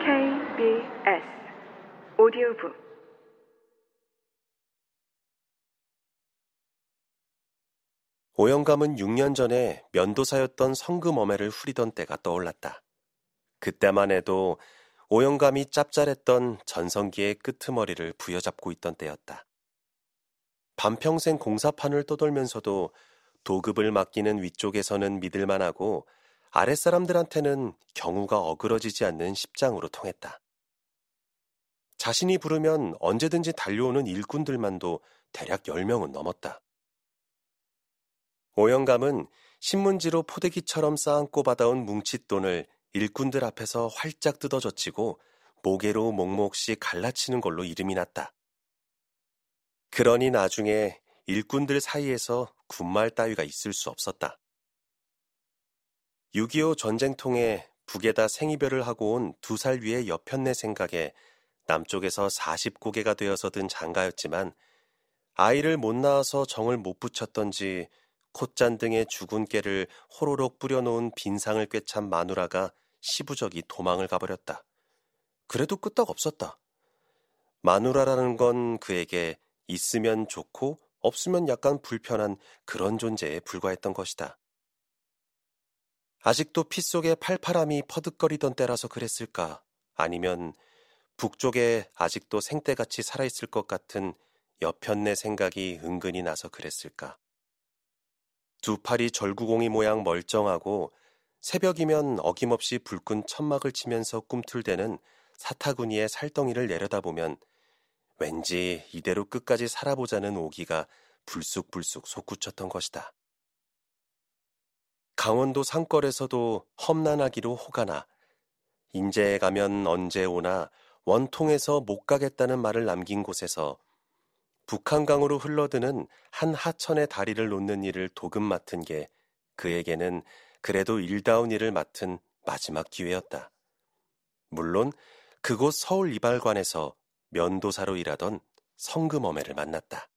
KBS 오디오북 오영감은 6년 전에 면도사였던 성금어매를 후리던 때가 떠올랐다. 그때만 해도 오영감이 짭짤했던 전성기의 끄트머리를 부여잡고 있던 때였다. 반평생 공사판을 떠돌면서도 도급을 맡기는 위쪽에서는 믿을만하고 아랫사람들한테는 경우가 어그러지지 않는 십장으로 통했다. 자신이 부르면 언제든지 달려오는 일꾼들만도 대략 10명은 넘었다. 오영감은 신문지로 포대기처럼 쌓안고 받아온 뭉칫돈을 일꾼들 앞에서 활짝 뜯어젖히고 모개로 목목씩 갈라치는 걸로 이름이 났다. 그러니 나중에 일꾼들 사이에서 군말 따위가 있을 수 없었다. 6.25 전쟁통에 북에다 생이별을 하고 온 두 살 위의 여편네 생각에 남쪽에서 40고개가 되어서 든 장가였지만 아이를 못 낳아서 정을 못 붙였던지 콧잔 등의 죽은 깨를 호로록 뿌려놓은 빈상을 꿰찬 마누라가 시부적이 도망을 가버렸다. 그래도 끄떡 없었다. 마누라라는 건 그에게 있으면 좋고 없으면 약간 불편한 그런 존재에 불과했던 것이다. 아직도 피 속에 팔팔함이 퍼득거리던 때라서 그랬을까? 아니면 북쪽에 아직도 생떼같이 살아있을 것 같은 여편네 생각이 은근히 나서 그랬을까? 두 팔이 절구공이 모양 멀쩡하고 새벽이면 어김없이 불끈 천막을 치면서 꿈틀대는 사타구니의 살덩이를 내려다보면 왠지 이대로 끝까지 살아보자는 오기가 불쑥불쑥 솟구쳤던 것이다. 강원도 산골에서도 험난하기로 호가나 인제에 가면 언제 오나 원통에서 못 가겠다는 말을 남긴 곳에서 북한강으로 흘러드는 한 하천의 다리를 놓는 일을 도금 맡은 게 그에게는 그래도 일다운 일을 맡은 마지막 기회였다. 물론 그곳 서울 이발관에서 면도사로 일하던 성금어매를 만났다.